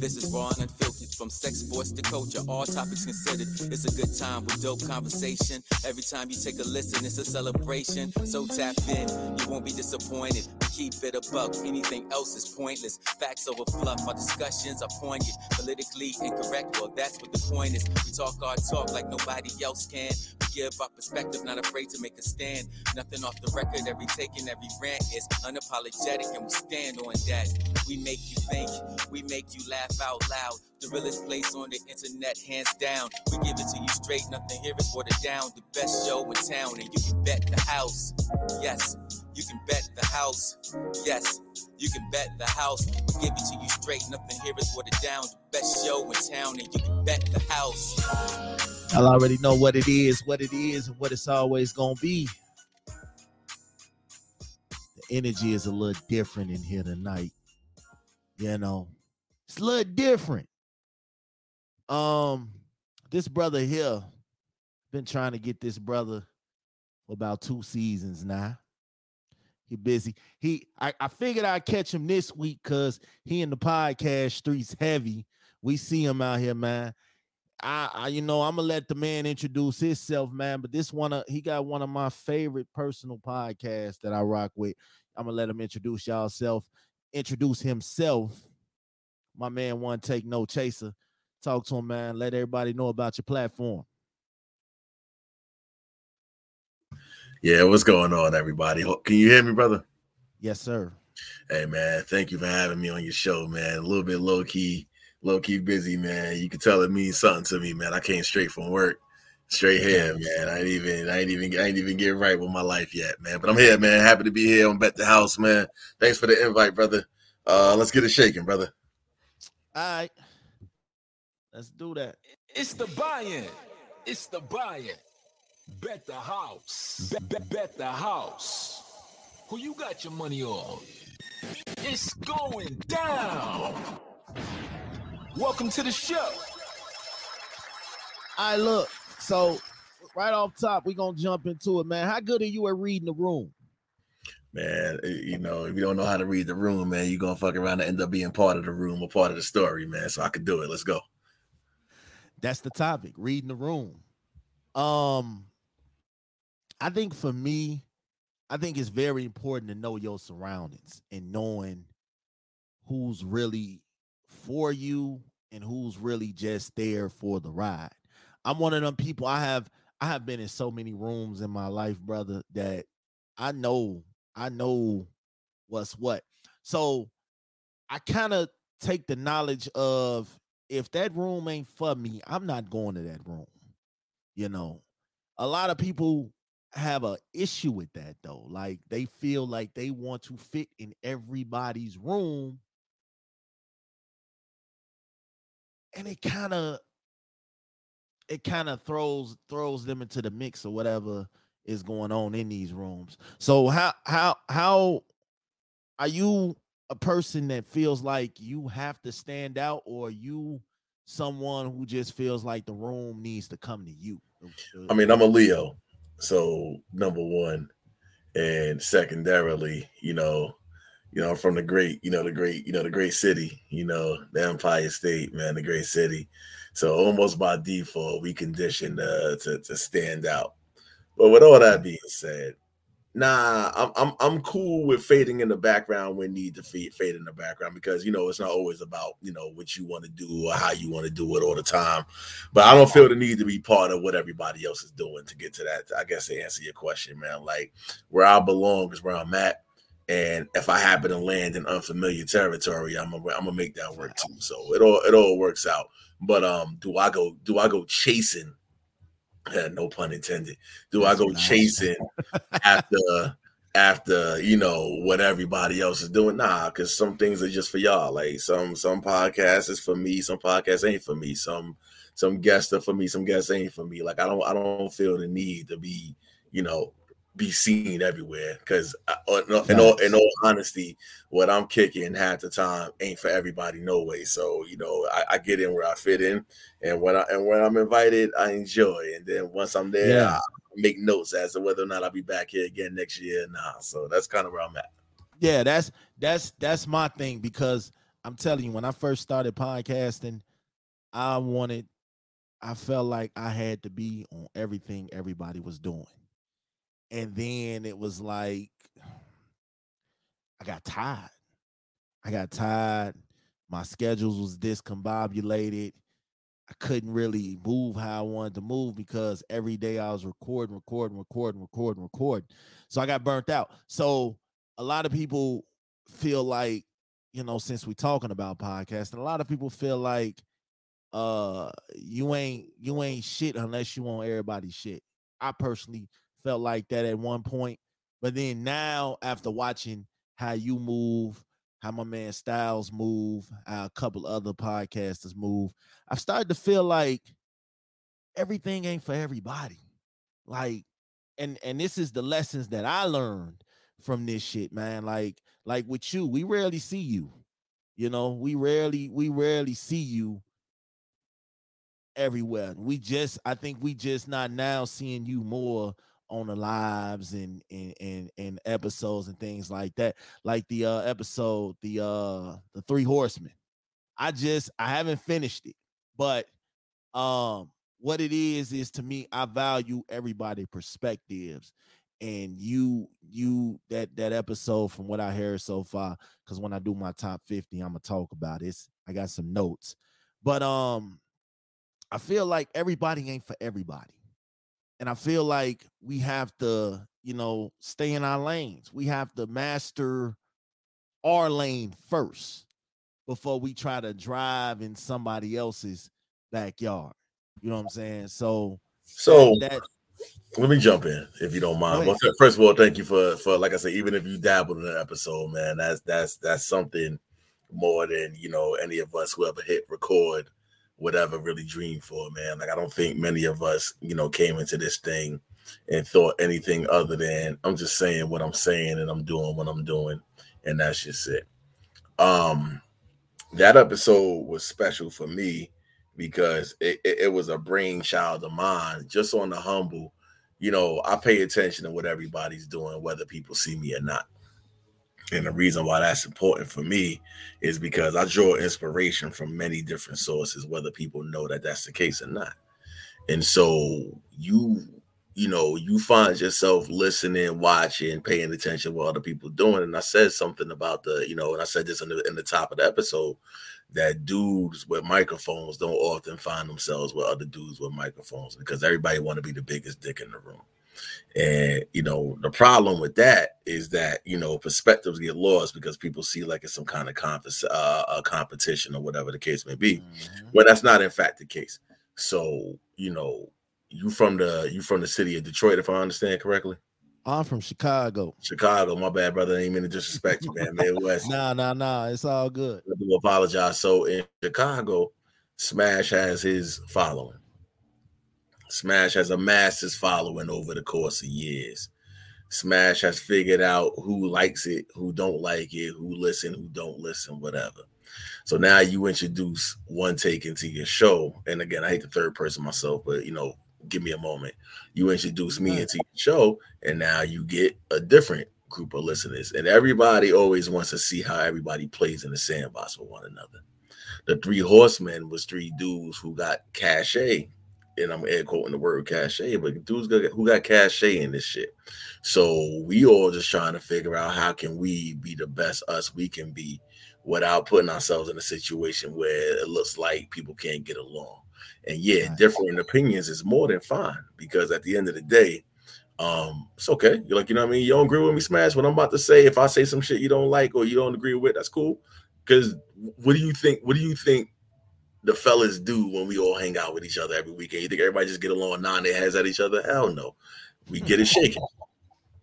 This is raw and unfiltered, from sex, sports to culture, all topics considered. It's a good time with dope conversation. Every time you take a listen, it's a celebration. So tap in, you won't be disappointed. Keep it a buck, anything else is pointless. Facts over fluff, our discussions are poignant, politically incorrect. Well, that's what the point is. We talk our talk like nobody else can. We give our perspective, not afraid to make a stand. Nothing off the record, every take and every rant is unapologetic, and we stand on that. We make you think, we make you laugh out loud. The realest place on the internet, hands down. We give it to you straight, nothing here is watered down. The best show in town, and you can bet the house. Yes, you can bet the house. Yes, you can bet the house. We give it to you straight, nothing here is watered down. The best show in town, and you can bet the house. I'll already know what it is, what it is, and what it's always gonna be. The energy is a little different in here tonight. You know, it's a little different. Um, this brother here, been trying to get this brother for about two seasons now. He busy. He I, I figured I'd catch him this week because he in the podcast streets heavy. We see him out here, man. I, I you know I'm gonna let the man introduce himself, man. But this one, uh, he got one of my favorite personal podcasts that I rock with. I'm gonna let him introduce y'all self, introduce himself. My man, one take no chaser. Talk to him, man. Let everybody know about your platform. Yeah, what's going on, everybody? Can you hear me, brother? Yes, sir. Hey, man, thank you for having me on your show, man. A little bit low key, low key busy, man. You can tell it means something to me, man. I came straight from work, straight here, man. I ain't even, I ain't even, I ain't even get right with my life yet, man. But I'm here, man. Happy to be here on Bet the House, man. Thanks for the invite, brother. Uh, let's get it shaking, brother. All right, let's do that. It's the buy-in. It's the buy-in. Bet the house. Bet, bet, bet the house. Who you got your money on? It's going down. Welcome to the show. I look. So right off top, we gonna jump into it, man. How good are you at reading the room? Man, you know, if you don't know how to read the room, man, you're gonna fuck around and end up being part of the room or part of the story, man. So I could do it. Let's go. That's the topic, reading the room. Um, I think for me, I think it's very important to know your surroundings and knowing who's really for you and who's really just there for the ride. I'm one of them people I have I have been in so many rooms in my life, brother, that I know I know what's what. So I kind of take the knowledge of if that room ain't for me, I'm not going to that room. You know, a lot of people have a issue with that though. Like they feel like they want to fit in everybody's room. And it kind of it kind of throws throws them into the mix or whatever is going on in these rooms. So how how how are you a person that feels like you have to stand out or you someone who just feels like the room needs to come to you? I mean, I'm a Leo. So number one, and secondarily, you know, you know, from the great, you know, the great, you know, the great city, you know, the Empire State, man, the great city. So almost by default, we conditioned uh, to to stand out. But with all that being said, Nah, I'm I'm I'm cool with fading in the background when need to fade, fade in the background because you know it's not always about you know what you want to do or how you want to do it all the time. But I don't feel the need to be part of what everybody else is doing to get to that. I guess to answer your question, man, like where I belong is where I'm at. And if I happen to land in unfamiliar territory, I'm gonna I'm gonna make that work too. So it all it all works out. But um, do I go do I go chasing no pun intended. Do I go chasing after after you know what everybody else is doing? Nah, because some things are just for y'all. Like some some podcasts is for me, some podcasts ain't for me. Some some guests are for me, some guests ain't for me. Like I don't I don't feel the need to be you know be seen everywhere because uh, in, in, all in all honesty what i'm kicking half the time ain't for everybody no way. So you know I, I, get in where i fit in and when i and when i'm invited i enjoy. And then once i'm there yeah. i make notes as to whether or not i'll be back here again next year nah so that's kind of where i'm at. Yeah that's that's that's my thing because I'm telling you, when I first started podcasting, I wanted, I felt like I had to be on everything everybody was doing. And then it was like, I got tired. I got tired. My schedules was discombobulated. I couldn't really move how I wanted to move because every day I was recording, recording, recording, recording, recording. So I got burnt out. So a lot of people feel like, you know, since we're talking about podcasting, a lot of people feel like uh you ain't you ain't shit unless you want everybody's shit. I personally felt like that at one point. But then now after watching how you move, how my man Styles move, how a couple other podcasters move, I've started to feel like everything ain't for everybody. Like, and and this is the lessons that I learned from this shit, man. Like, like with you, we rarely see you. You know, we rarely, we rarely see you everywhere. We just, I think we just not now seeing you more on the lives and and and, and episodes and things like that. Like the uh episode, the uh the three horsemen. I just I haven't finished it, but um what it is is to me, I value everybody' perspectives. And you, you that that episode from what I heard so far, because when I do my top 50, I'm gonna talk about it. I got some notes, but um, I feel like everybody ain't for everybody. And I feel like we have to, you know, stay in our lanes. We have to master our lane first before we try to drive in somebody else's backyard. You know what I'm saying? So, so that, let me jump in if you don't mind. Well, first of all, thank you for for like I said, even if you dabbled in an episode, man, that's that's that's something more than you know any of us who ever hit record would ever really dream for, man. Like I don't think many of us, you know, came into this thing and thought anything other than I'm just saying what I'm saying and I'm doing what I'm doing, and that's just it. Um, that episode was special for me because it, it, it was a brainchild of mine, just on the humble. You know, I pay attention to what everybody's doing, whether people see me or not. And the reason why that's important for me is because I draw inspiration from many different sources, whether people know that that's the case or not. And so you, you know, you find yourself listening, watching, paying attention what other people doing. And I said something about the, you know, and I said this in the, in the top of the episode that dudes with microphones don't often find themselves with other dudes with microphones because everybody want to be the biggest dick in the room. And you know, the problem with that is that you know perspectives get lost because people see like it's some kind of uh, a competition or whatever the case may be, mm-hmm. when that's not in fact the case. So you know, you from the you from the city of Detroit, if I understand correctly. I'm from Chicago. Chicago, my bad, brother. I ain't mean to disrespect you, man. Midwest. nah, nah, nah. It's all good. I do apologize. So in Chicago, Smash has his following. Smash has amassed his following over the course of years. Smash has figured out who likes it, who don't like it, who listen, who don't listen, whatever. So now you introduce one take into your show. And again, I hate the third person myself, but you know, give me a moment. You introduce me into your show, and now you get a different group of listeners. And everybody always wants to see how everybody plays in the sandbox with one another. The three horsemen was three dudes who got cachet and I'm air quoting the word cachet, but dudes who got cachet in this shit. So we all just trying to figure out how can we be the best us we can be without putting ourselves in a situation where it looks like people can't get along. And yeah, right. different opinions is more than fine because at the end of the day, um, it's okay. You're like, you know what I mean? You don't agree with me, Smash. What I'm about to say, if I say some shit you don't like or you don't agree with, that's cool. Because what do you think? What do you think the fellas do when we all hang out with each other every weekend. You think everybody just get along, nod their heads at each other? Hell no. We get it shaking.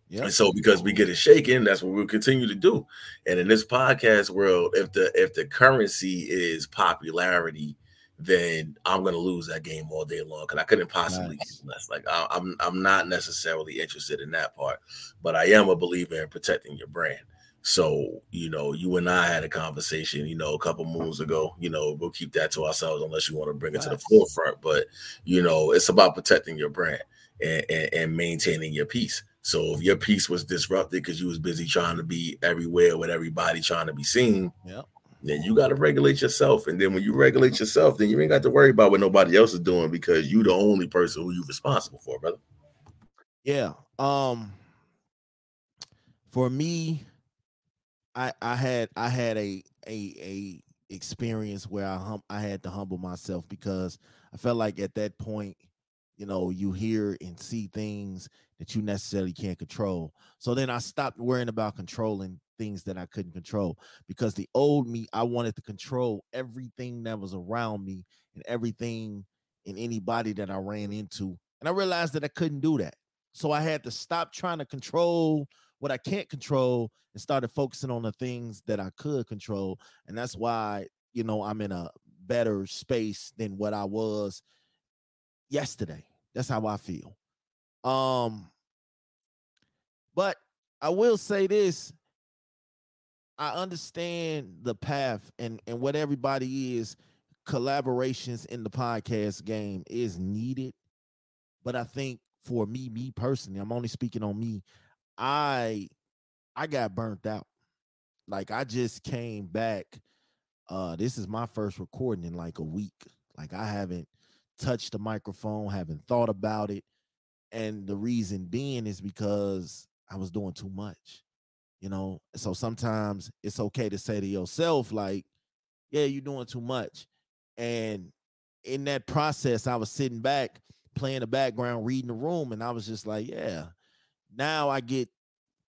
Yeah. And so because we get it shaking, that's what we'll continue to do. And in this podcast world, if the if the currency is popularity, then I'm gonna lose that game all day long because I couldn't possibly nice. less. Like I, I'm I'm not necessarily interested in that part, but I am a believer in protecting your brand. So, you know, you and I had a conversation, you know, a couple moons ago. You know, we'll keep that to ourselves unless you want to bring it to the forefront. But, you know, it's about protecting your brand and, and, and maintaining your peace. So if your peace was disrupted because you was busy trying to be everywhere with everybody trying to be seen, yeah. then you got to regulate yourself. And then when you regulate yourself, then you ain't got to worry about what nobody else is doing because you the only person who you're responsible for, brother. Yeah. Um for me, I I had I had a a a experience where I hum I had to humble myself because I felt like at that point, you know, you hear and see things that you necessarily can't control. So then I stopped worrying about controlling things that I couldn't control because the old me, I wanted to control everything that was around me and everything and anybody that I ran into. And I realized that I couldn't do that. So I had to stop trying to control what I can't control and started focusing on the things that I could control. And that's why, you know, I'm in a better space than what I was yesterday. That's how I feel. Um, but I will say this. I understand the path and and what everybody is collaborations in the podcast game is needed. But I think for me, me personally, I'm only speaking on me. I I got burnt out. Like I just came back. Uh this is my first recording in like a week. Like I haven't touched the microphone, haven't thought about it. And the reason being is because I was doing too much. You know, so sometimes it's okay to say to yourself, like, yeah, you're doing too much. And in that process, I was sitting back, playing the background, reading the room, and I was just like, yeah, now I get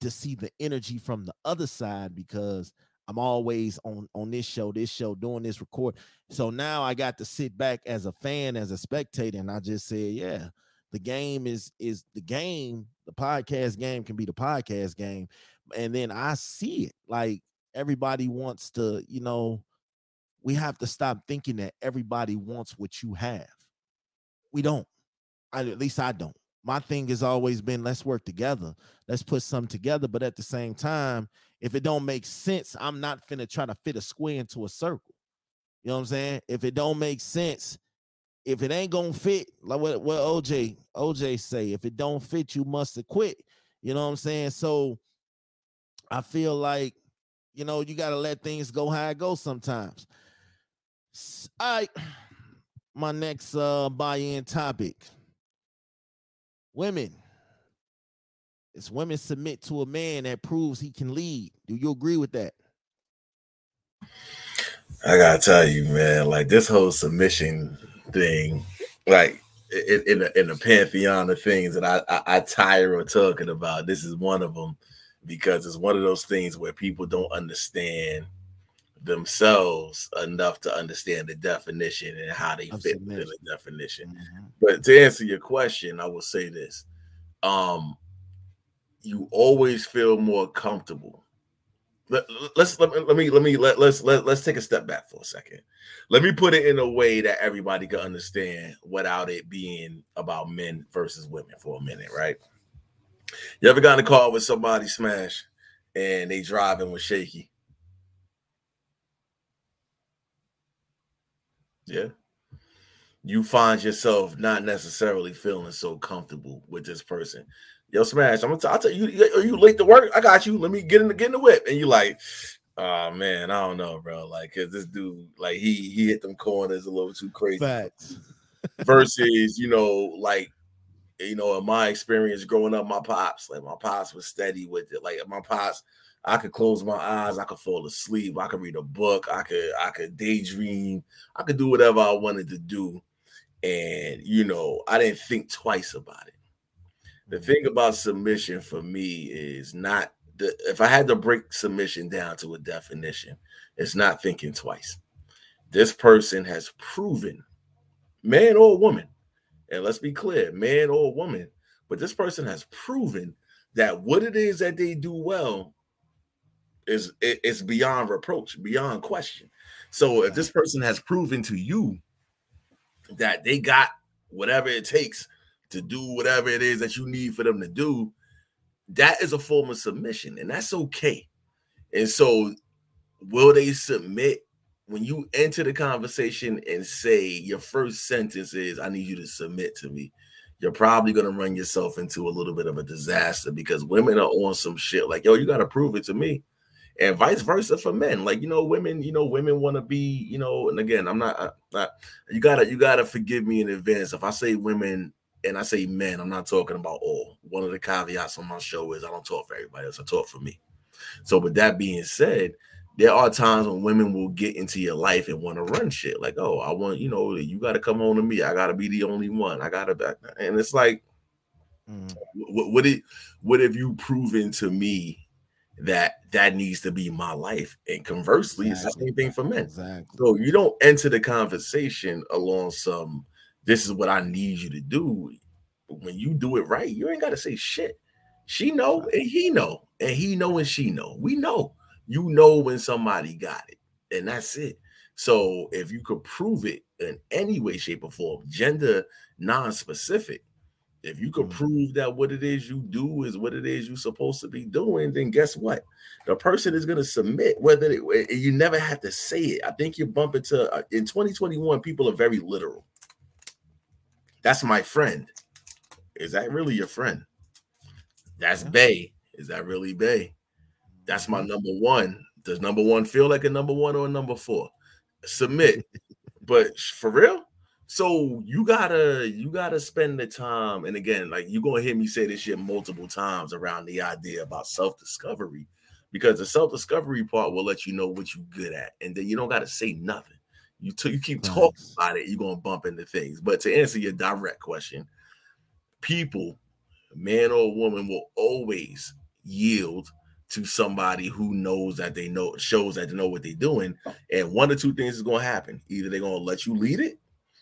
to see the energy from the other side because I'm always on on this show, this show, doing this record. So now I got to sit back as a fan, as a spectator, and I just said, yeah, the game is is the game. The podcast game can be the podcast game, and then I see it like everybody wants to, you know, we have to stop thinking that everybody wants what you have. We don't. I, at least I don't my thing has always been let's work together. Let's put something together. But at the same time if it don't make sense i'm not finna try to fit a square into a circle. You know what i'm saying? If it don't make sense if it ain't gonna fit like what, what oj oj say if it don't fit you must quit you know what i'm saying? So i feel like you know you got to let things go how it goes sometimes. All right my next uh buy-in topic Women. It's women submit to a man that proves he can lead. Do you agree with that? I gotta tell you, man, like this whole submission thing, like in, in the in the pantheon of things that I, I I tire of talking about, this is one of them because it's one of those things where people don't understand themselves enough to understand the definition and how they fit within the definition. Mm-hmm. But to answer your question, I will say this. Um you always feel more comfortable. Let, us let, let me let me let let's let, let's take a step back for a second. Let me put it in a way that everybody can understand without it being about men versus women for a minute, right? You ever got in a car with somebody smash and they driving was shaky? Yeah. You find yourself not necessarily feeling so comfortable with this person. Yo, Smash, I'm gonna t- I'll tell you, are you late to work? I got you. Let me get in the get in the whip. And you like, oh man, I don't know, bro. Like, cause this dude, like he he hit them corners a little too crazy. Facts. Versus, you know, like you know, in my experience growing up, my pops, like my pops was steady with it. Like my pops, I could close my eyes, I could fall asleep, I could read a book, I could I could daydream, I could do whatever I wanted to do. And you know, I didn't think twice about it. The mm-hmm. thing about submission for me is not the if I had to break submission down to a definition, it's not thinking twice. This person has proven, man or woman, and let's be clear, man or woman, but this person has proven that what it is that they do well is it's beyond reproach, beyond question. So if this person has proven to you that they got whatever it takes to do whatever it is that you need for them to do, that is a form of submission, and that's okay. And so, will they submit when you enter the conversation and say your first sentence is, I need you to submit to me? You're probably going to run yourself into a little bit of a disaster because women are on some shit like, yo, you got to prove it to me. And vice versa for men. Like you know, women, you know, women want to be, you know, and again, I'm not, I'm not. You gotta, you gotta forgive me in advance if I say women and I say men. I'm not talking about all. One of the caveats on my show is I don't talk for everybody else. I talk for me. So, with that being said, there are times when women will get into your life and want to run shit. Like, oh, I want, you know, you got to come on to me. I got to be the only one. I got to, and it's like, mm. what, what it, what have you proven to me that that needs to be my life. And conversely, exactly. it's the same thing for men. Exactly. So you don't enter the conversation along some, this is what I need you to do. When you do it right, you ain't got to say shit. She know and he know, and he know and she know. We know. You know when somebody got it, and that's it. So if you could prove it in any way, shape, or form, gender non-specific, if you could mm-hmm. prove that what it is you do is what it is you're supposed to be doing, then guess what? The person is going to submit. Whether it, you never have to say it. I think you bump into uh, in 2021. People are very literal. That's my friend. Is that really your friend? That's Bay. Is that really Bay? That's my mm-hmm. number one. Does number one feel like a number one or a number four? Submit. but for real, so you gotta you gotta spend the time, and again, like you're gonna hear me say this shit multiple times around the idea about self-discovery, because the self-discovery part will let you know what you're good at, and then you don't gotta say nothing. You t- you keep nice. talking about it, you're gonna bump into things. But to answer your direct question, people, man or woman, will always yield to somebody who knows that they know shows that they know what they're doing. And one or two things is gonna happen. Either they're gonna let you lead it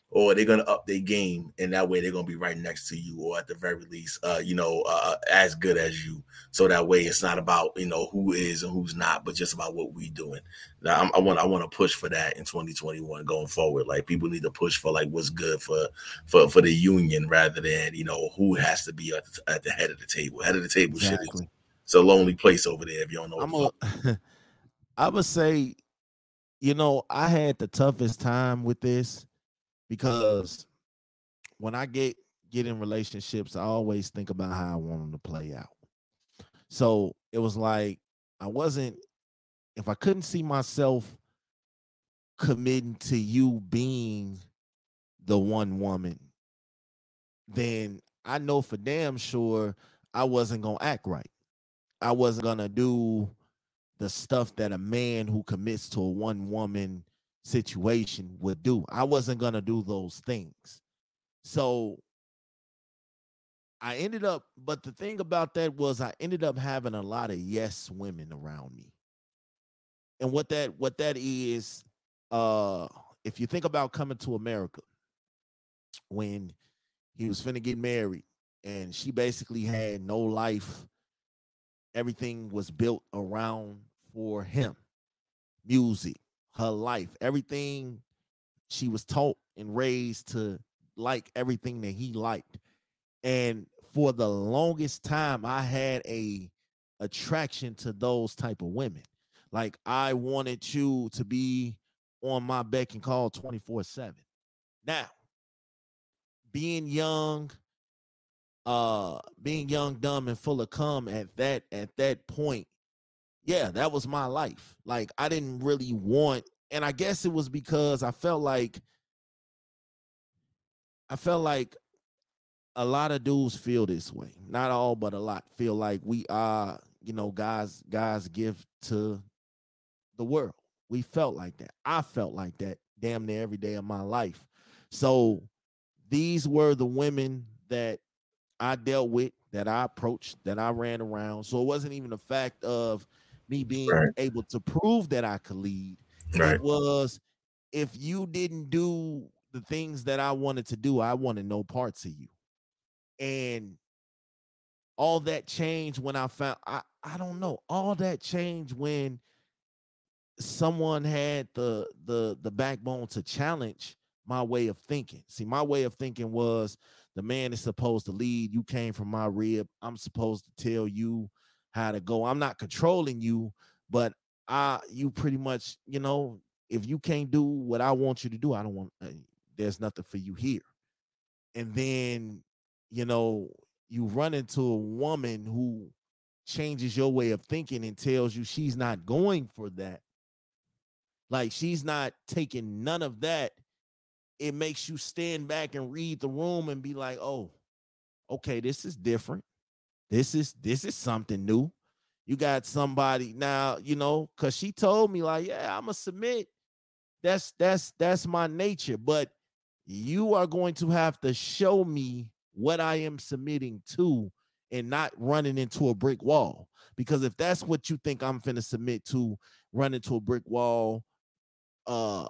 or they're going to up their game and that way they're going to be right next to you or at the very least uh, you know uh, as good as you. So that way it's not about you know who is and who's not but just about what we doing. Now I'm, i want i want to push for that in 2021 going forward. Like people need to push for like what's good for for for the union rather than you know who has to be at the, at the head of the table. Head of the table exactly. shit is, it's a lonely place over there if you don't know I'm a, I would say you know i had the toughest time with this because when I get get in relationships, I always think about how I want them to play out. So it was like I wasn't if I couldn't see myself committing to you being the one woman, then I know for damn sure I wasn't gonna act right. I wasn't gonna do the stuff that a man who commits to a one woman situation would do. I wasn't going to do those things. So I ended up, but the thing about that was I ended up having a lot of yes women around me. And what that what that is, uh, if you think about coming to America, when he was finna get married, and she basically had no life, everything was built around for him. Music, her life, everything she was taught and raised to like everything that he liked. And for the longest time, I had a attraction to those type of women. Like I wanted you to be on my beck and call 24 7. Now, being young, uh, being young, dumb, and full of cum at that at that point, yeah, that was my life. Like I didn't really want, and I guess it was because I felt like I felt like a lot of dudes feel this way. Not all, but a lot feel like we are, you know, guys, guys give to the world. We felt like that. I felt like that damn near every day of my life. So these were the women that I dealt with, that I approached, that I ran around. So it wasn't even the fact of me being right. able to prove that I could lead. Right. It was if you didn't do the things that I wanted to do, I wanted no parts of you. And all that changed when I found I I don't know. All that changed when someone had the the the backbone to challenge my way of thinking. See, my way of thinking was the man is supposed to lead. You came from my rib. I'm supposed to tell you how to go. I'm not controlling you, but I you pretty much, you know, if you can't do what I want you to do, I don't want uh, there's nothing for you here. And then, you know, you run into a woman who changes your way of thinking and tells you she's not going for that, like she's not taking none of that, it makes you stand back and read the room and be like, oh, okay, this is different. This is this is something new. You got somebody now, you know, because she told me, like, yeah, I'm gonna submit. That's that's that's my nature, but you are going to have to show me what I am submitting to and not running into a brick wall. Because if that's what you think I'm finna submit to, run into a brick wall, uh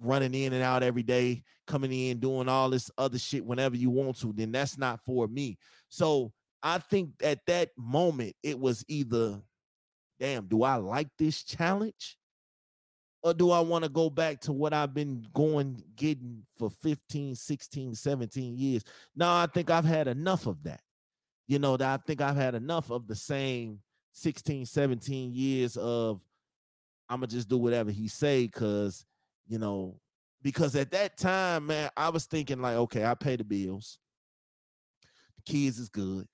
running in and out every day, coming in, doing all this other shit whenever you want to, then that's not for me. So I think at that moment it was either, damn, do I like this challenge? Or do I want to go back to what I've been going getting for 15, 16, 17 years? No, I think I've had enough of that. You know, that I think I've had enough of the same 16, 17 years of I'm gonna just do whatever he say because you know, because at that time, man, I was thinking like, okay, I pay the bills. The kids is good.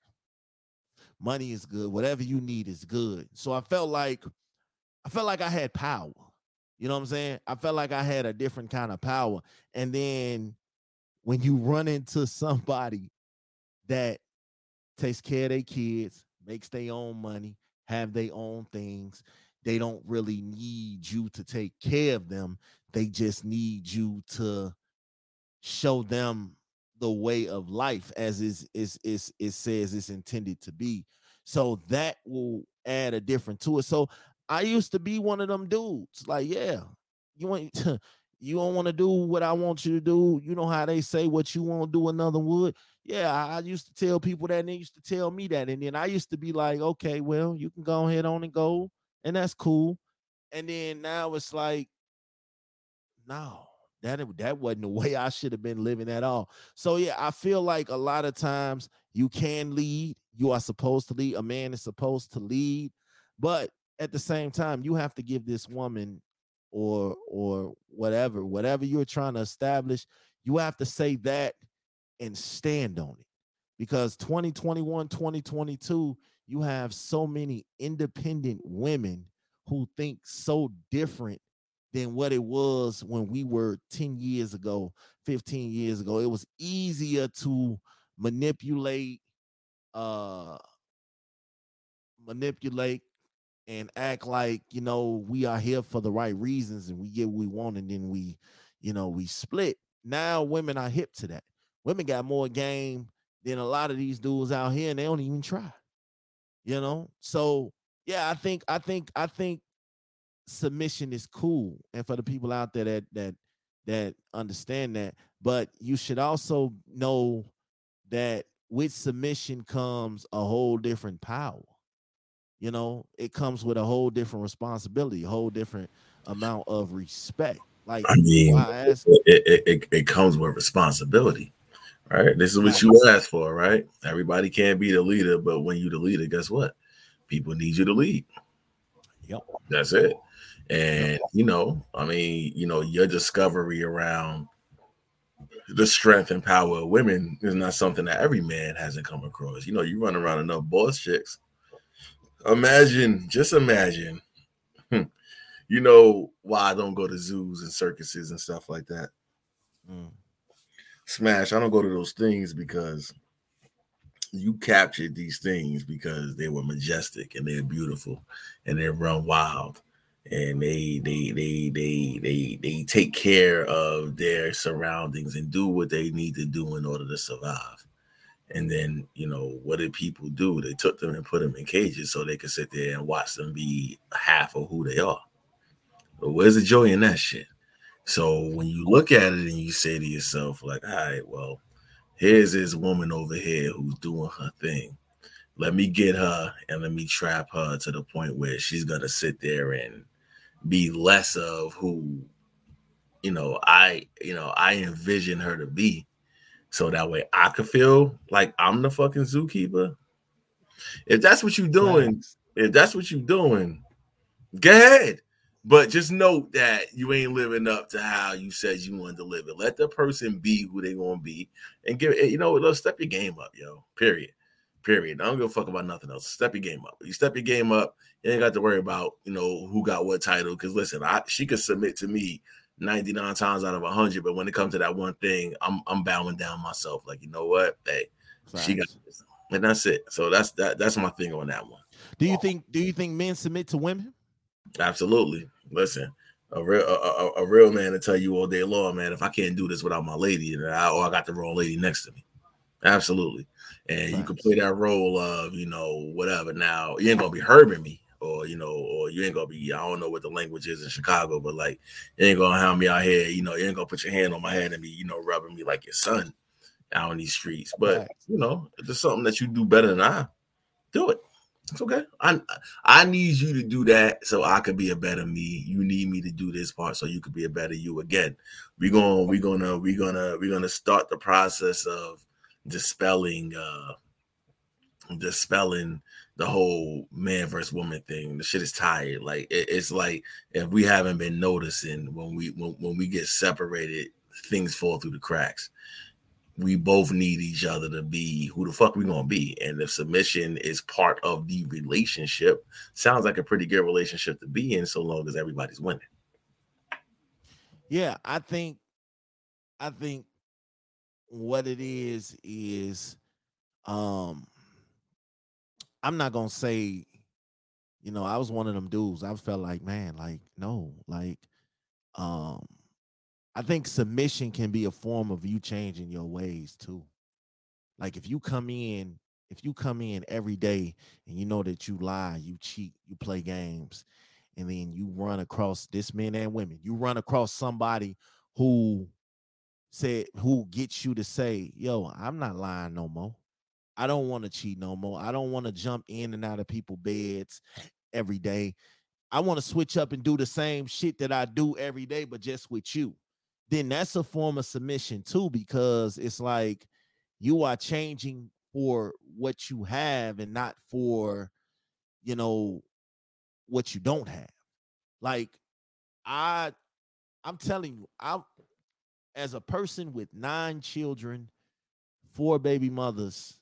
Money is good. Whatever you need is good. So I felt like I felt like I had power. You know what I'm saying? I felt like I had a different kind of power. And then when you run into somebody that takes care of their kids, makes their own money, have their own things, they don't really need you to take care of them. They just need you to show them the way of life as is is is it says it's intended to be. So that will add a different to it. So I used to be one of them dudes. Like, yeah, you want to you don't want to do what I want you to do. You know how they say what you want to do, another would. Yeah, I, used to tell people that, and they used to tell me that. And then I used to be like, okay, well, you can go ahead on and go, and that's cool. And then now it's like, no, that that wasn't the way I should have been living at all. So yeah, I feel like a lot of times you can lead. You are supposed to lead. A man is supposed to lead, but at the same time, you have to give this woman or or whatever, whatever you're trying to establish, you have to say that and stand on it. Because 2021, 2022, you have so many independent women who think so different than what it was when we were 10 years ago, 15 years ago. It was easier to manipulate uh manipulate and act like you know we are here for the right reasons and we get what we want and then we you know we split. Now women are hip to that. Women got more game than a lot of these dudes out here and they don't even try you know? So yeah i think i think i think submission is cool and for the people out there that that that understand that but you should also know that with submission comes a whole different power. You know it comes with a whole different responsibility a whole different amount of respect. Like i mean I ask, it, it, it, it comes with responsibility right? This is what you asked for right? Everybody can't be the leader but when you the leader guess what? People need you to lead. Yep that's it and you know, I mean, you know, your discovery around the strength and power of women is not something that every man hasn't come across. You know, you run around enough boss chicks. Imagine, just imagine, hmm, you know, why I don't go to zoos and circuses and stuff like that. Mm. Smash, I don't go to those things because you captured these things because they were majestic and they're beautiful and they run wild and they they they they they they take care of their surroundings and do what they need to do in order to survive. And then, you know, what did people do? They took them and put them in cages so they could sit there and watch them be half of who they are. But where's the joy in that shit? So when you look at it and you say to yourself, like, all right, well, here's this woman over here who's doing her thing. Let me get her and let me trap her to the point where she's gonna sit there and be less of who you know I you know I envision her to be so that way I could feel like I'm the fucking zookeeper. If that's what you're doing, if that's what you're doing, go ahead. But just note that you ain't living up to how you said you wanted to live it. Let the person be who they gonna be, and give it. You know, let's step your game up, yo. Period. Period. I don't give a fuck about nothing else. Step your game up. You step your game up, you ain't got to worry about, you know, who got what title. Cause listen, I she could submit to me 99 times out of 100, but when it comes to that one thing, I'm I'm bowing down myself. Like, you know what? Hey, she got this. And that's it. So that's that that's my thing on that one. Do you think do you think men submit to women? Absolutely. Listen, a real a, a, a, real man to tell you all day long, man, if I can't do this without my lady, then I, or I got the wrong lady next to me. Absolutely. And you can play that role of, you know, whatever. Now, you ain't gonna be herbing me, or you know, or you ain't gonna be, I don't know what the language is in Chicago, but like you ain't gonna have me out here, you know, you ain't gonna put your hand on my head and be, you know, rubbing me like your son out in these streets. But you know, if there's something that you do better than I, do it. It's okay. I I need you to do that so I could be a better me. You need me to do this part so you could be a better you again. We're going we're gonna we're gonna we're gonna start the process of dispelling uh dispelling the whole man versus woman thing. The shit is tired. Like it, it's like if we haven't been noticing when we when, when we get separated, things fall through the cracks we both need each other to be who the fuck we gonna be. And if submission is part of the relationship, sounds like a pretty good relationship to be in, so long as everybody's winning. Yeah, I think, I think what it is is, um, I'm not gonna say, you know, I was one of them dudes. I felt like, man, like no, like, um I think submission can be a form of you changing your ways too. Like if you come in, if you come in every day and you know that you lie, you cheat, you play games, and then you run across this men and women, you run across somebody who said who gets you to say, "Yo, I'm not lying no more. I don't want to cheat no more. I don't want to jump in and out of people's beds every day. I want to switch up and do the same shit that I do every day, but just with you." then that's a form of submission too, because it's like you are changing for what you have and not for, you know, what you don't have. Like I I'm telling you, I as a person with nine children, four baby mothers,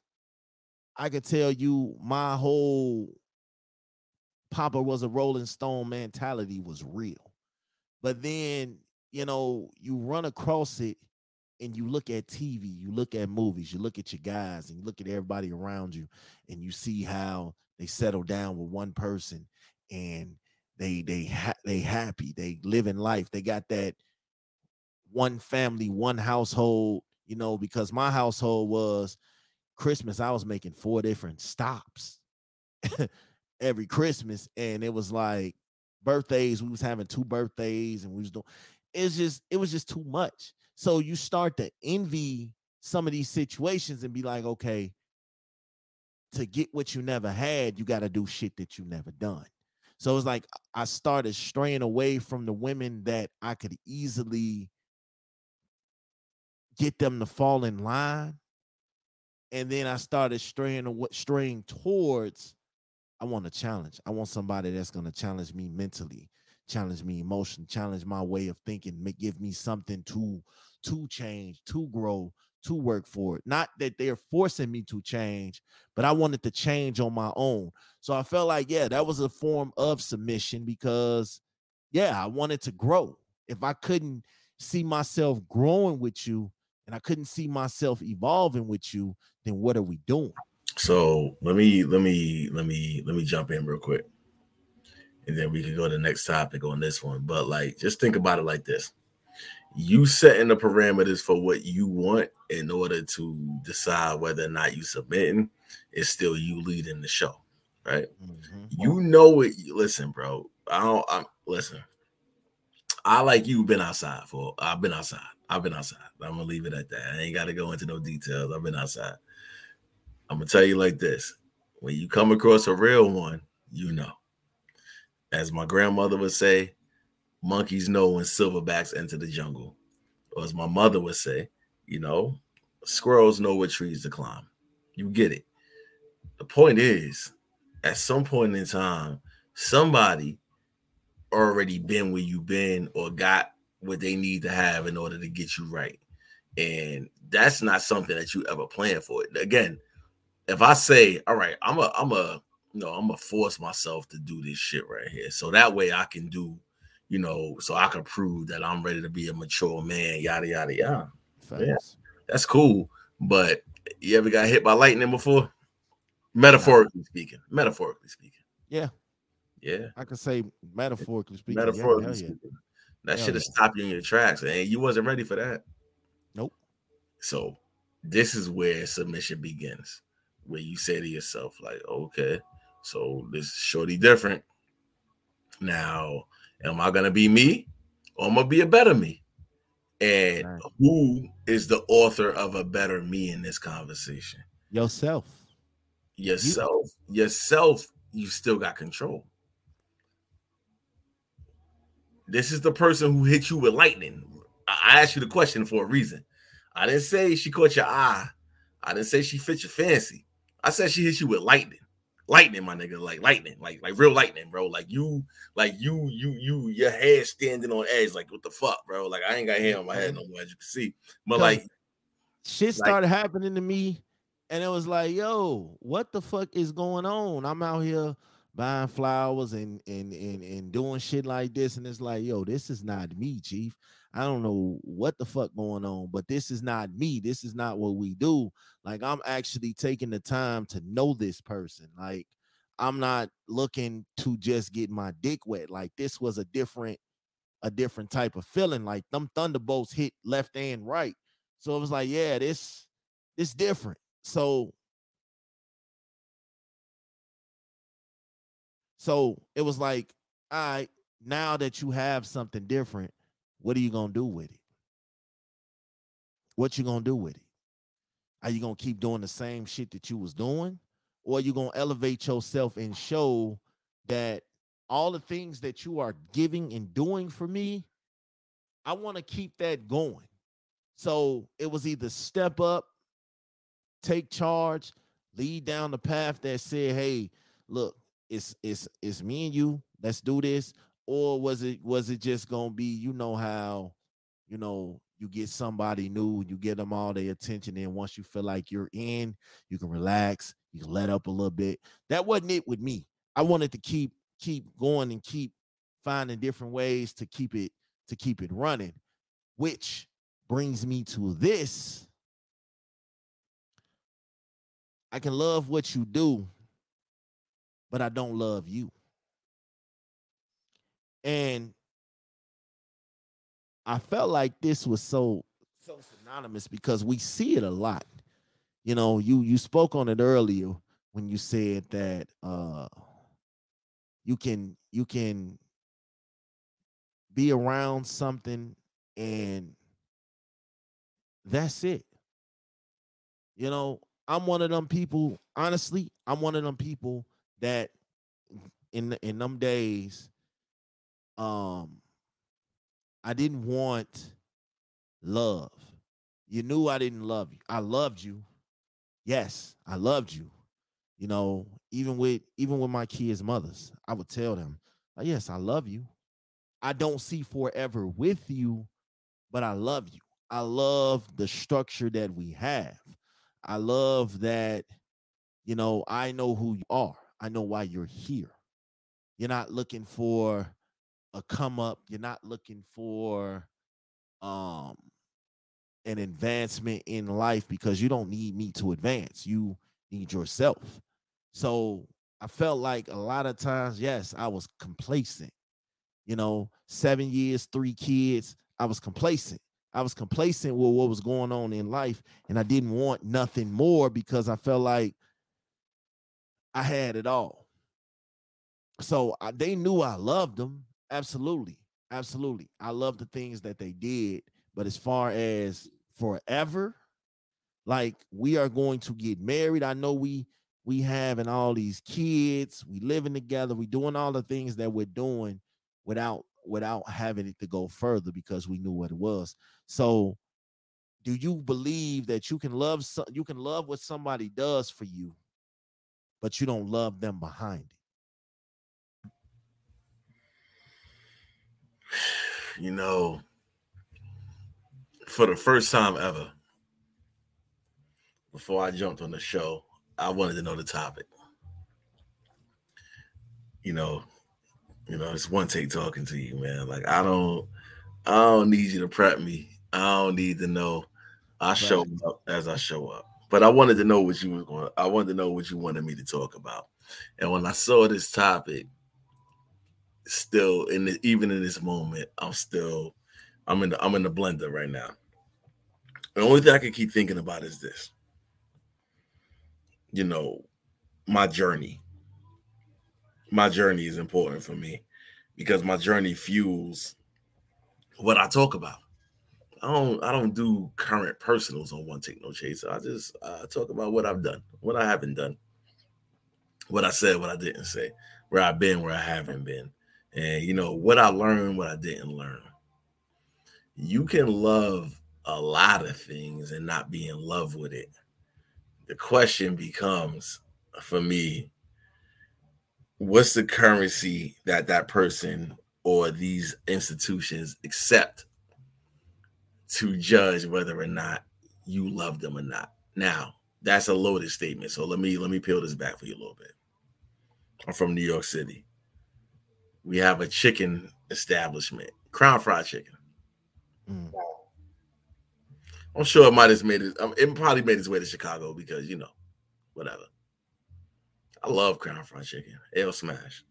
I could tell you my whole Papa was a Rolling Stone mentality was real. But then you know, you run across it and you look at TV, you look at movies, you look at your guys, and you look at everybody around you, and you see how they settle down with one person, and they they ha- they happy, they live in life, they got that one family, one household. You know, because my household was Christmas, I was making four different stops every Christmas, and it was like birthdays. We was having two birthdays, and we was doing it's just it was just too much. So you start to envy some of these situations and be like, okay, to get what you never had, you got to do shit that you never done. So it's like I started straying away from the women that I could easily get them to fall in line. And then I started straying straying towards I want a challenge. I want somebody that's going to challenge me mentally challenge me emotion, challenge my way of thinking, make, give me something to to change, to grow, to work for it. Not that they're forcing me to change, but I wanted to change on my own. So I felt like, yeah, that was a form of submission because, yeah, I wanted to grow. If I couldn't see myself growing with you and I couldn't see myself evolving with you, then what are we doing? So let me let me let me let me jump in real quick and then we can go to the next topic on this one. But like, just think about it like this: you setting the parameters for what you want in order to decide whether or not you submitting is still you leading the show, right? Mm-hmm. You know it. Listen, bro. I don't. I'm listen. I like you been outside for. I've been outside. I've been outside. I'm gonna leave it at that. I ain't got to go into no details. I've been outside. I'm gonna tell you like this: when you come across a real one, you know as my grandmother would say, monkeys know when silverbacks enter the jungle. Or as my mother would say, you know, squirrels know what trees to climb. You get it. The point is, at some point in time, somebody already been where you've been or got what they need to have in order to get you right. And that's not something that you ever plan for. Again, if I say, all right, I'm a, I'm a, you know, I'm gonna force myself to do this shit right here, so that way I can do, you know, so I can prove that I'm ready to be a mature man, yada yada yada. Yeah, that's cool. But you ever got hit by lightning before? Metaphorically speaking. Metaphorically speaking. Yeah. Yeah. I could say metaphorically speaking. Metaphorically yeah, speaking. That should have stopped you in your tracks. And you wasn't ready for that. Nope. So this is where submission begins. Where you say to yourself, like, okay, so this is shorty different. Now, am I gonna be me or am I gonna be a better me? And right. who is the author of a better me in this conversation? Yourself. Yourself. You. Yourself, you still got control. This is the person who hit you with lightning. I asked you the question for a reason. I didn't say she caught your eye. I didn't say she fit your fancy. I said she hit you with lightning. Lightning, my nigga, like lightning, like like real lightning, bro. Like you, like you, you, you, your head standing on edge. Like what the fuck, bro? Like I ain't got hair on my head no more, as you can see. But like shit started like, happening to me, and it was like, yo, what the fuck is going on? I'm out here buying flowers and and and and doing shit like this, and it's like, yo, this is not me, chief. I don't know what the fuck going on, but this is not me. This is not what we do. Like I'm actually taking the time to know this person. Like I'm not looking to just get my dick wet. Like this was a different a different type of feeling. Like them thunderbolts hit left and right. So it was like, yeah, this this different. So so it was like, all right, now that you have something different, what are you gonna do with it? What you gonna do with it? Are you gonna keep doing the same shit that you was doing? Or you gonna elevate yourself and show that all the things that you are giving and doing for me, I want to keep that going. So it was either step up, take charge, lead down the path that said, hey, look, it's it's it's me and you, let's do this, or was it was it just gonna be you know how you know you get somebody new you get them all their attention and once you feel like you're in you can relax you can let up a little bit. That wasn't it with me. I wanted to keep keep going and keep finding different ways to keep it to keep it running which brings me to this. I can love what you do but i don't love you and I felt like this was so so synonymous because we see it a lot. You know, you you spoke on it earlier when you said that uh you can you can be around something and that's it. You know, I'm one of them people, honestly, I'm one of them people that in in them days um I didn't want love. You knew I didn't love you. I loved you. Yes, I loved you. You know, even with even with my kids' mothers, I would tell them, oh, "Yes, I love you. I don't see forever with you, but I love you. I love the structure that we have. I love that, you know, I know who you are. I know why you're here. You're not looking for a come up. You're not looking for um an advancement in life because you don't need me to advance. You need yourself. So I felt like a lot of times, yes, I was complacent. You know, seven years, three kids, I was complacent. I was complacent with what was going on in life, and I didn't want nothing more because I felt like I had it all. So I, they knew I loved them. Absolutely. Absolutely. I love the things that they did, but as far as forever, like we are going to get married. I know we we having all these kids, we living together, we doing all the things that we're doing without without having it to go further because we knew what it was. So do you believe that you can love some, you can love what somebody does for you, but you don't love them behind it? you know, for the first time ever, before I jumped on the show, I wanted to know the topic. You know, you know, it's one take talking to you, man. Like I don't, I don't need you to prep me. I don't need to know. I show up as I show up. But I wanted to know what you was going. I wanted to know what you wanted me to talk about. And when I saw this topic, still in the, even in this moment, I'm still, I'm in the, I'm in the blender right now. The only thing I can keep thinking about is this. You know, my journey. My journey is important for me because my journey fuels what I talk about. I don't I don't do current personals on one take no chase. I just uh, talk about what I've done, what I haven't done, what I said, what I didn't say, where I've been, where I haven't been, and you know what I learned, what I didn't learn. You can love a lot of things and not be in love with it. The question becomes for me what's the currency that that person or these institutions accept to judge whether or not you love them or not. Now, that's a loaded statement. So let me let me peel this back for you a little bit. I'm from New York City. We have a chicken establishment, Crown Fried Chicken. Mm. I'm sure it might have made it. Um, it probably made its way to Chicago because you know, whatever. I love Crown Fried Chicken. L smash.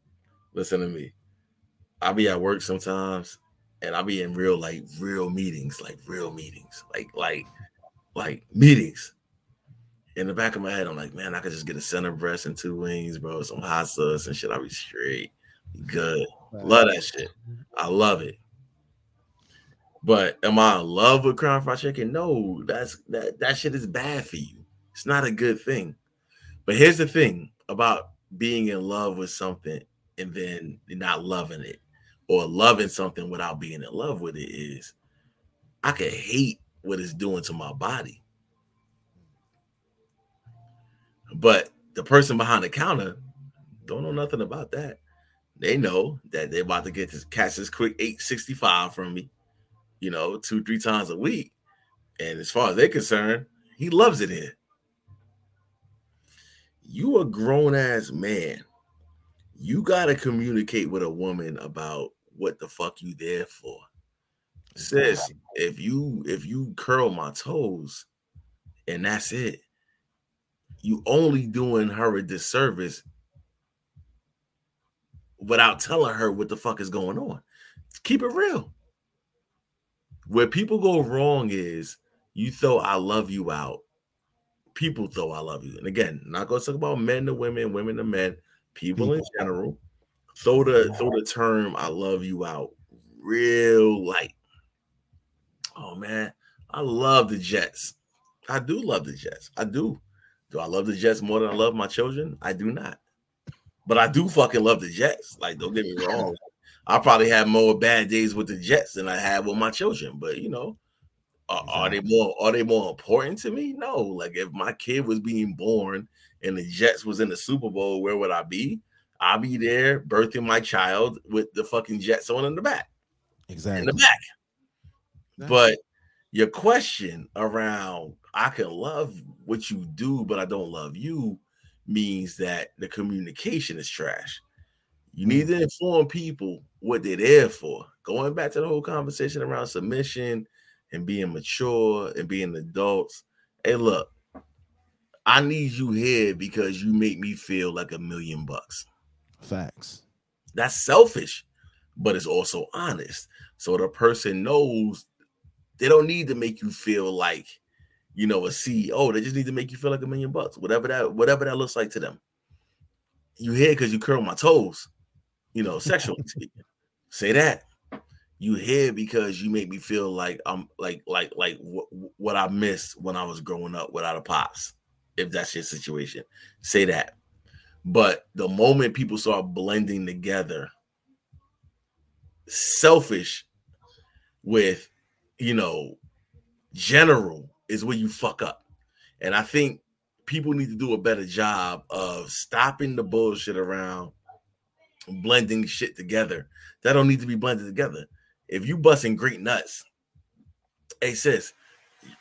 Listen to me. I'll be at work sometimes and I'll be in real like real meetings, like real meetings, like like like meetings. In the back of my head, I'm like, man, I could just get a center breast and two wings, bro, some hot sauce and shit. I'll be straight. Good. Love that shit. I love it. But am I in love with crown fried chicken? No, that's that that shit is bad for you. It's not a good thing. But here's the thing about being in love with something and then not loving it or loving something without being in love with it is I can hate what it's doing to my body. But the person behind the counter don't know nothing about that. They know that they're about to get this catch this quick 865 from me, you know, two, three times a week. And as far as they're concerned, he loves it here. You a grown ass man. You got to communicate with a woman about what the fuck you there for. Sis, if you if you curl my toes and that's it, you only doing her a disservice without telling her what the fuck is going on. Keep it real. Where people go wrong is you throw I love you out. People throw I love you. And again, not gonna talk about men to women, women to men, people in general throw the throw the term "I love you" out real light. Oh man, I love the Jets. I do love the Jets. I do. Do I love the Jets more than I love my children? I do not. But I do fucking love the Jets. Like, don't get me wrong. I probably have more bad days with the Jets than I have with my children. But you know, are, are they more are they more important to me? No. Like if my kid was being born and the Jets was in the Super Bowl, where would I be? I'll be there birthing my child with the fucking Jets on in the back. Exactly. In the back. But your question around I can love what you do, but I don't love you means that the communication is trash. You need to inform people what they're there for. Going back to the whole conversation around submission and being mature and being adults. Hey, look, I need you here because you make me feel like a million bucks. Facts. That's selfish, but it's also honest. So the person knows they don't need to make you feel like, you know, a CEO. They just need to make you feel like a million bucks, whatever that, whatever that looks like to them. You here because you curl my toes, you know, sexually speaking. Say that. You here because you make me feel like I'm like like like what, what I missed when I was growing up without a pops. If that's your situation, say that. But the moment people start blending together, selfish with, you know, general is where you fuck up. And I think people need to do a better job of stopping the bullshit around blending shit together. That don't need to be blended together. If you busting great nuts, hey sis,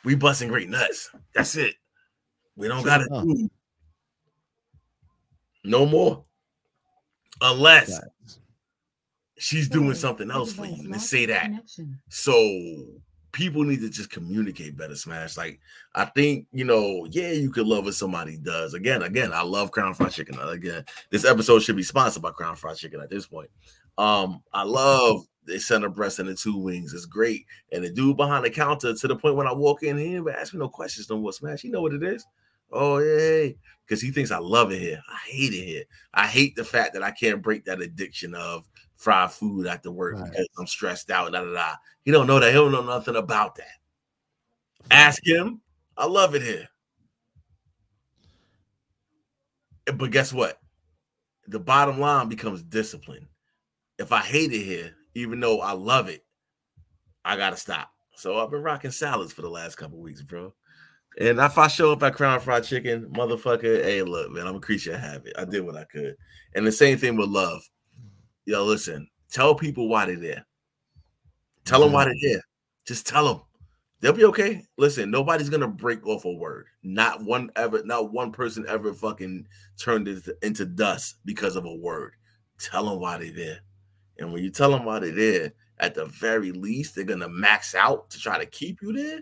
we busting great nuts. That's it. We don't gotta do No more. Unless she's doing something else for you to say that. So people need to just communicate better, Smash. Like I think you know, yeah, you could love what somebody does. Again, again, I love Crown Fried Chicken. Again, this episode should be sponsored by Crown Fried Chicken at this point. Um, I love the center breast and the two wings. It's great. And the dude behind the counter to the point when I walk in, he didn't ask me no questions no more. Smash, you know what it is? Oh yeah, because he thinks I love it here. I hate it here. I hate the fact that I can't break that addiction of fried food after work Right. because I'm stressed out. Da, da, da. He don't know that. He don't know nothing about that. Ask him. I love it here. But guess what? The bottom line becomes discipline. If I hate it here, even though I love it, I gotta stop. So I've been rocking salads for the last couple weeks, bro. And if I show up at Crown Fried Chicken, motherfucker, hey, look, man, I'm a creature of habit. I did what I could. And the same thing with love. Yo, listen, tell people why they're there. Tell them why mm-hmm. they're there. Just tell them. They'll be okay. Listen, nobody's gonna break off a word. Not one ever, not one person ever fucking turned into dust because of a word. Tell them why they're there. And when you tell them why they're there, at the very least, they're gonna max out to try to keep you there,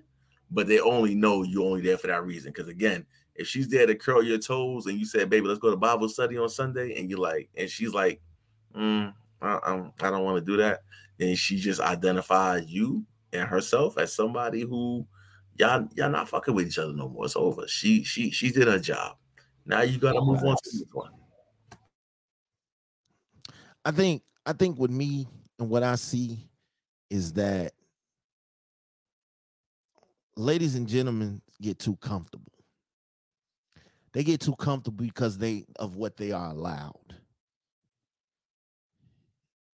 but they only know you're only there for that reason. Because again, if she's there to curl your toes and you say, "Baby, let's go to Bible study on Sunday," and you're like, and she's like, mm, I, I'm- I don't want to do that, then she just identifies you and herself as somebody who y'all y'all not fucking with each other no more. It's over. She she she did her job. Now you gotta move on to the next one. I think I think with me and what I see is that ladies and gentlemen get too comfortable. They get too comfortable because they of what they are allowed.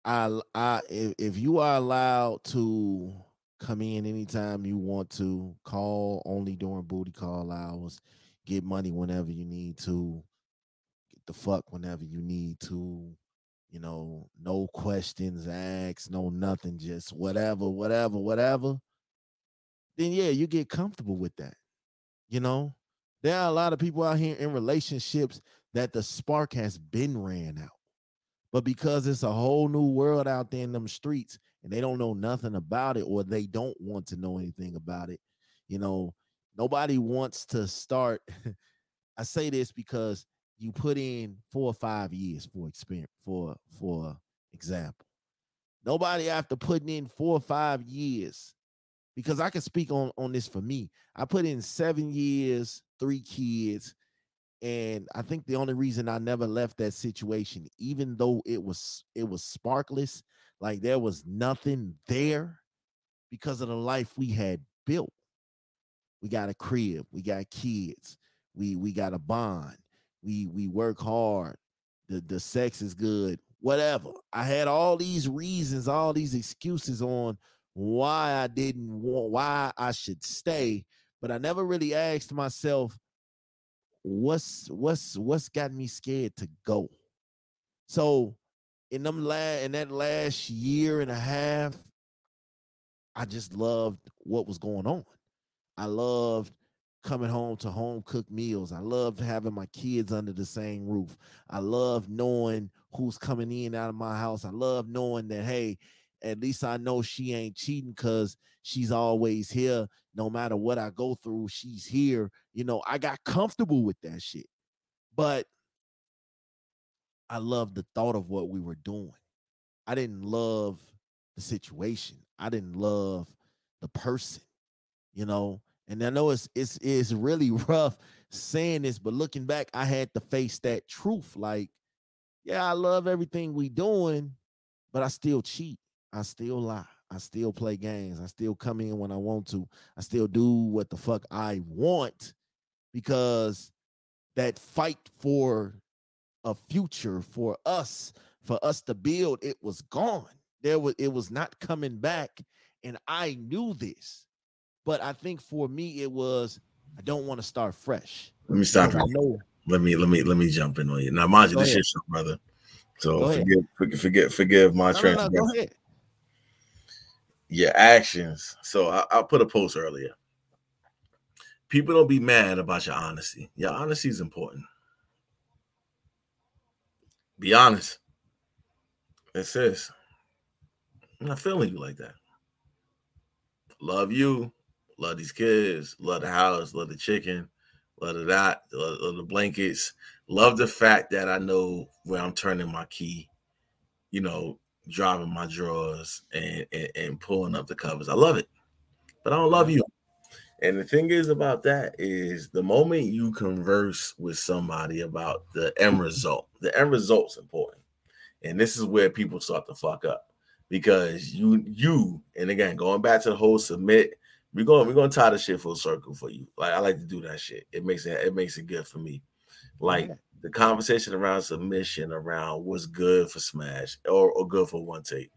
I I if, if you are allowed to come in anytime you want to, call only during booty call hours, get money whenever you need to, get the fuck whenever you need to, you know, no questions asked, no nothing, just whatever, whatever, whatever, then yeah, you get comfortable with that. You know, there are a lot of people out here in relationships that the spark has been ran out. But because it's a whole new world out there in them streets and they don't know nothing about it or they don't want to know anything about it, you know, nobody wants to start. I say this because you put in four or five years for experience for for example nobody after putting in four or five years because i can speak on on this for me. I put in seven years three kids and i think the only reason i never left that situation even though it was it was sparkless like there was nothing there because of the life we had built. We got a crib we got kids we we got a bond we we work hard the the sex is good whatever. I had all these reasons all these excuses on why i didn't want why i should stay but i never really asked myself what's what's what's got me scared to go so in them la- in that last year and a half i just loved what was going on i loved coming home to home cooked meals. I loved having my kids under the same roof. I loved knowing who's coming in out of my house. I love knowing that hey, at least I know she ain't cheating because she's always here. No matter what I go through, she's here. You know, I got comfortable with that shit. But I love the thought of what we were doing. I didn't love the situation. I didn't love the person, you know. And I know it's it's it's really rough saying this, but looking back, I had to face that truth. Like, yeah, I love everything we doing, but I still cheat. I still lie. I still play games. I still come in when I want to. I still do what the fuck I want because that fight for a future for us, for us to build, it was gone. There was it was not coming back. And I knew this. But I think for me, it was I don't want to start fresh. Let me stop you. know Let me let me let me jump in on you. Now, mind you, this ahead. your show, brother. So forgive, forgive forgive forgive my no, no, transgression. no, ahead. Your actions. So I, I put a post earlier. People don't be mad about your honesty. Your honesty is important. Be honest. It says, I'm not feeling you like that. Love you, love these kids, love the house, love the chicken, love the that, love, love the blankets, love the fact that I know where I'm turning my key, you know, dropping my drawers and, and, and pulling up the covers. I love it, but I don't love you. And the thing is about that is the moment you converse with somebody about the end result, the end result's important. And this is where people start to fuck up because you you and again going back to the whole submit we're going we're to tie the shit full circle for you like i like to do that shit it makes it it makes it good for me like. The conversation around submission around what's good for smash or, or good for one take.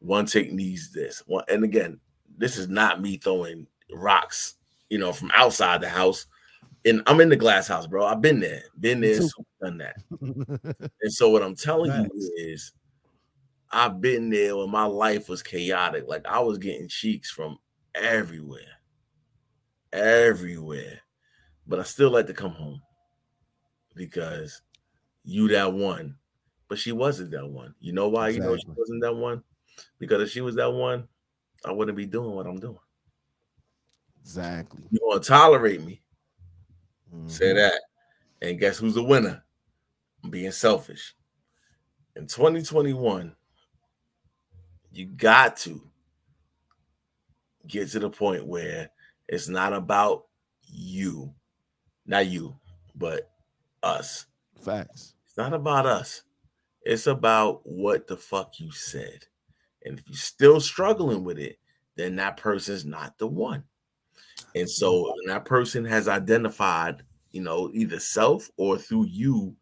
One take needs this. One and again this is not me throwing rocks you know from outside the house. And i'm in the glass house bro. I've been there. Been there so done that. And so what i'm telling nice. you is I've been there when my life was chaotic. Like I was getting cheeks from everywhere, everywhere. But I still like to come home because you that one. But she wasn't that one. You know why? Exactly. You know she wasn't that one? Because if she was that one, I wouldn't be doing what I'm doing. Exactly. You want to tolerate me? Mm-hmm. Say that. And guess who's the winner? I'm being selfish. In 2021, you got to get to the point where it's not about you, not you, but us. Facts. It's not about us. It's about what the fuck you said. And if you're still struggling with it, then that person's not the one. And so when that person has identified, you know, either self or through you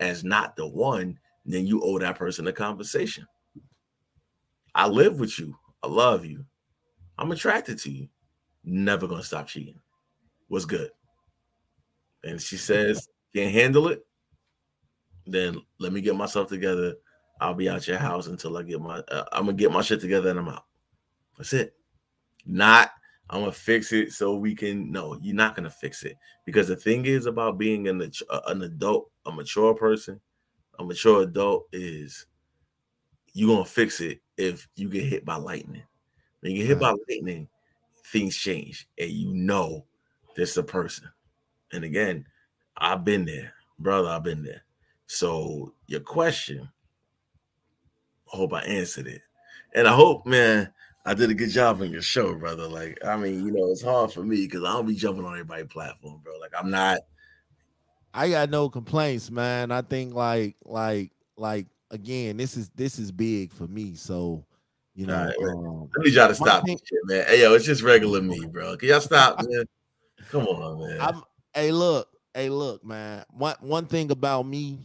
as not the one, then you owe that person a conversation. I live with you. I love you. I'm attracted to you. Never gonna stop cheating. What's good? And she says, can't handle it. Then let me get myself together. I'll be out your house until I get my. Uh, I'm gonna get my shit together and I'm out. That's it. Not I'm gonna fix it so we can. No, you're not gonna fix it because the thing is about being an an adult, a mature person, a mature adult is you gonna fix it if you get hit by lightning. When you get hit by lightning, things change, and you know this a person. And again, I've been there, brother. I've been there. So your question, I hope I answered it, and I hope, man, I did a good job on your show, brother. Like, I mean, you know, it's hard for me because I don't be jumping on everybody's platform, bro. Like, I'm not. I got no complaints, man. I think like, like, like again, this is this is big for me. So, you know, right, um, I need y'all to stop thing, shit, man. Hey, yo, it's just regular me, bro. Can y'all stop, man? Come on, man. I'm, hey, look, hey, look, man. One one thing about me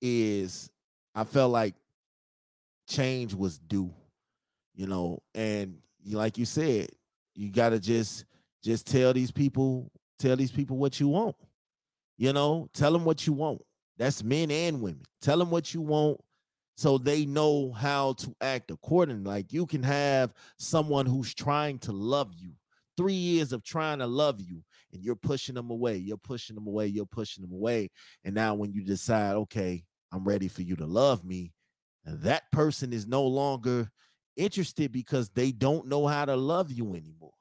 is I felt like change was due, you know, and like you said, you gotta just just tell these people, tell these people what you want. You know, tell them what you want. That's men and women. Tell them what you want so they know how to act accordingly. Like you can have someone who's trying to love you, three years of trying to love you, and you're pushing them away. You're pushing them away. You're pushing them away. And now when you decide, okay, I'm ready for you to love me, that person is no longer interested because they don't know how to love you anymore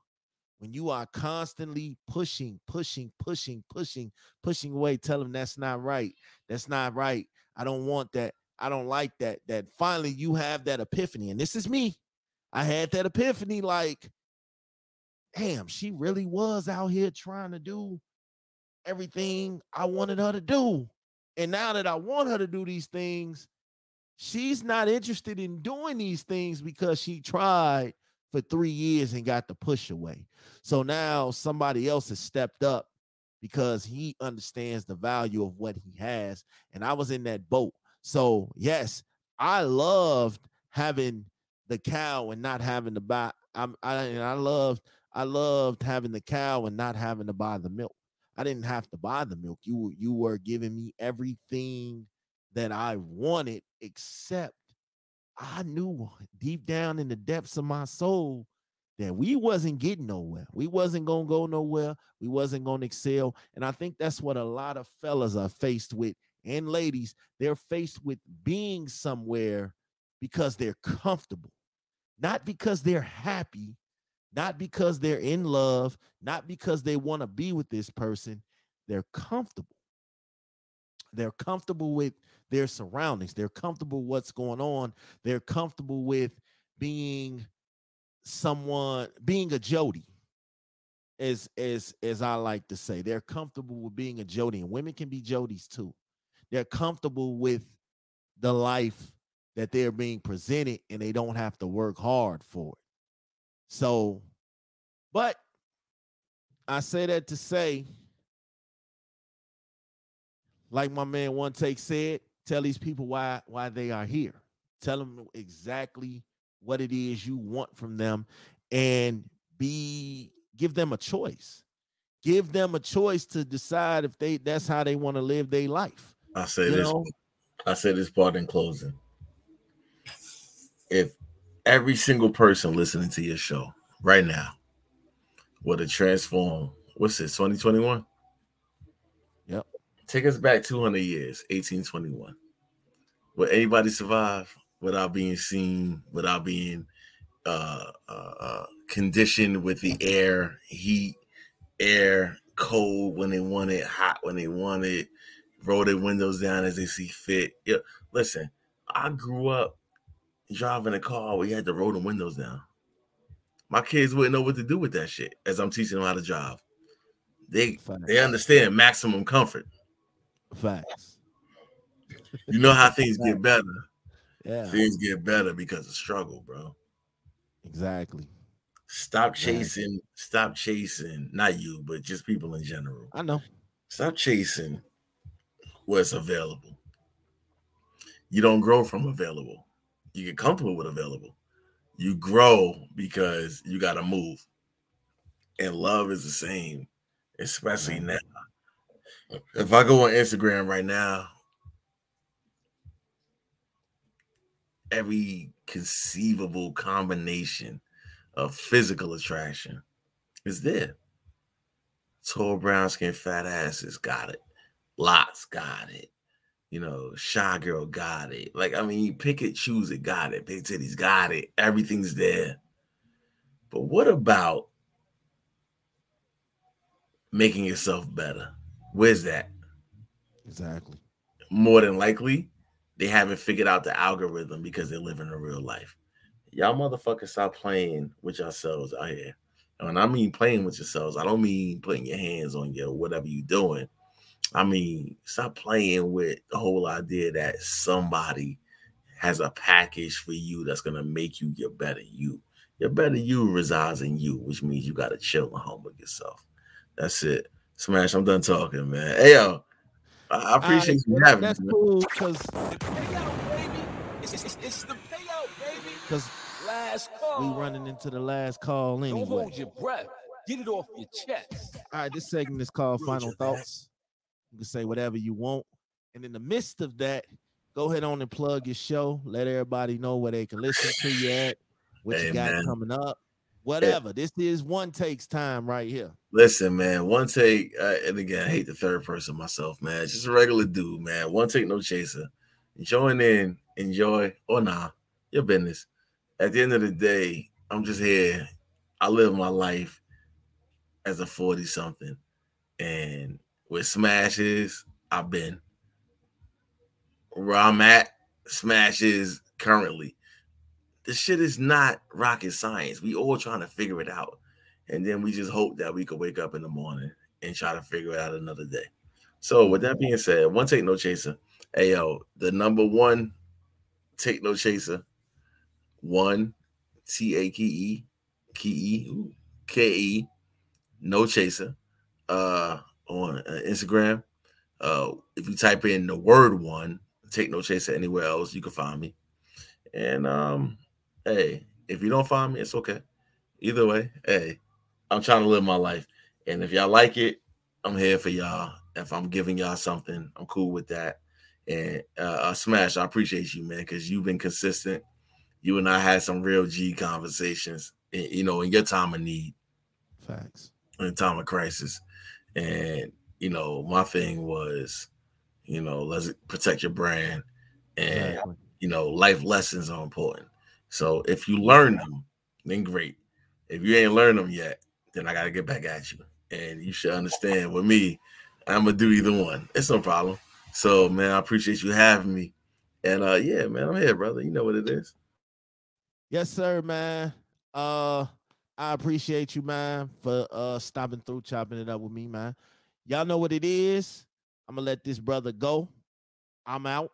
when you are constantly pushing, pushing, pushing, pushing, pushing away, tell them that's not right. That's not right. I don't want that. I don't like that. That finally you have that epiphany. And this is me. I had that epiphany like, damn, she really was out here trying to do everything I wanted her to do. And now that I want her to do these things, she's not interested in doing these things because she tried for three years and got the push away. So now somebody else has stepped up because he understands the value of what he has. And I was in that boat. So, yes, I loved having the cow and not having to buy. I'm, I, I loved, I loved having the cow and not having to buy the milk. I didn't have to buy the milk. You, you were giving me everything that I wanted except I knew deep down in the depths of my soul that we wasn't getting nowhere. We wasn't gonna go nowhere. We wasn't gonna excel. And I think that's what a lot of fellas are faced with and ladies, they're faced with being somewhere because they're comfortable, not because they're happy, not because they're in love, not because they want to be with this person. They're comfortable. They're comfortable with their surroundings. They're comfortable what's going on. They're comfortable with being someone, being a Jody, as as as I like to say. They're comfortable with being a Jody, and women can be Jodies too. They're comfortable with the life that they're being presented, and they don't have to work hard for it. So, but I say that to say, like my man One Take said, tell these people why why they are here. Tell them exactly what it is you want from them, and be give them a choice. Give them a choice to decide if they that's how they want to live their life. I say you this. Know? I say this part in closing. If every single person listening to your show right now would have transformed, what's it, 2021? Yep. Take us back 200 years, 1821. Would anybody survive without being seen, without being uh, uh, uh, conditioned with the air, heat, air, cold when they want it, hot when they want it, roll their windows down as they see fit. Yeah, listen, I grew up driving a car where you had to roll the windows down. My kids wouldn't know what to do with that shit as I'm teaching them how to drive. They Facts. they understand maximum comfort. Facts. You know how things get better. Yeah. Things get better because of struggle, bro. Exactly. Stop chasing, exactly. stop chasing, not you, but just people in general. I know. Stop chasing what's available. You don't grow from available you get comfortable with available. You grow because you got to move. And love is the same, especially mm-hmm. now. If I go on Instagram right now, every conceivable combination of physical attraction is there. Tall, brown skin, fat asses got it. Lots got it you know, Shy Girl got it. Like, I mean, you pick it, choose it, got it. Big Titties got it. Everything's there. But what about making yourself better? Where's that? Exactly. More than likely, they haven't figured out the algorithm because they're living a real life. Y'all motherfuckers stop playing with yourselves out here. And when I mean playing with yourselves, I don't mean putting your hands on your whatever you're doing. I mean, stop playing with the whole idea that somebody has a package for you that's gonna make you your better you. Your better you resides in you, which means you gotta chill and humble yourself. That's it. Smash, I'm done talking, man. Hey yo, I appreciate uh, you having that's me. That's cool because it's, the payout, baby. Because last call. We running into the last call anyway. Don't hold your breath. Get it off your chest. All right, this segment is called Final Thoughts. You can say whatever you want. And in the midst of that, go ahead on and plug your show. Let everybody know where they can listen to you at, what hey, you got man. coming up, whatever. Yeah. This is one takes time right here. Listen, man, one take, uh, and again, I hate the third person myself, man. Just a regular dude, man. One take, no chaser. Join in, enjoy, or nah, your business. At the end of the day, I'm just here. I live my life as a 40 something, and with smashes. I've been where I'm at, smashes currently. This shit is not rocket science. We all trying to figure it out. And then we just hope that we could wake up in the morning and try to figure it out another day. So with that being said, one take no chaser. Hey yo, the number one take no chaser, one T A K E K E K E no chaser. Uh on uh, Instagram. Uh, if you type in the word one, take no chaser anywhere else, you can find me. And um, hey, if you don't find me, it's okay. Either way, hey, I'm trying to live my life. And if y'all like it, I'm here for y'all. If I'm giving y'all something, I'm cool with that. And uh, uh Smash, I appreciate you, man, because you've been consistent. You and I had some real G conversations, you know, in your time of need. Facts. In time of crisis. And you know, my thing was You know, let's protect your brand, and Exactly. you know, life lessons are important. So if you learn them, then great. If you ain't learned them yet, then I gotta get back at you. And you should understand with me, I'm gonna do either one. It's no problem. So man, I appreciate you having me. And uh yeah, man, I'm here, brother. You know what it is. Yes, sir, man. Uh, I appreciate you, man, for uh stopping through, chopping it up with me, man. Y'all know what it is. I'm gonna let this brother go. I'm out.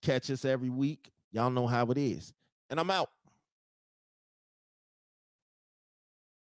Catch us every week. Y'all know how it is. And I'm out.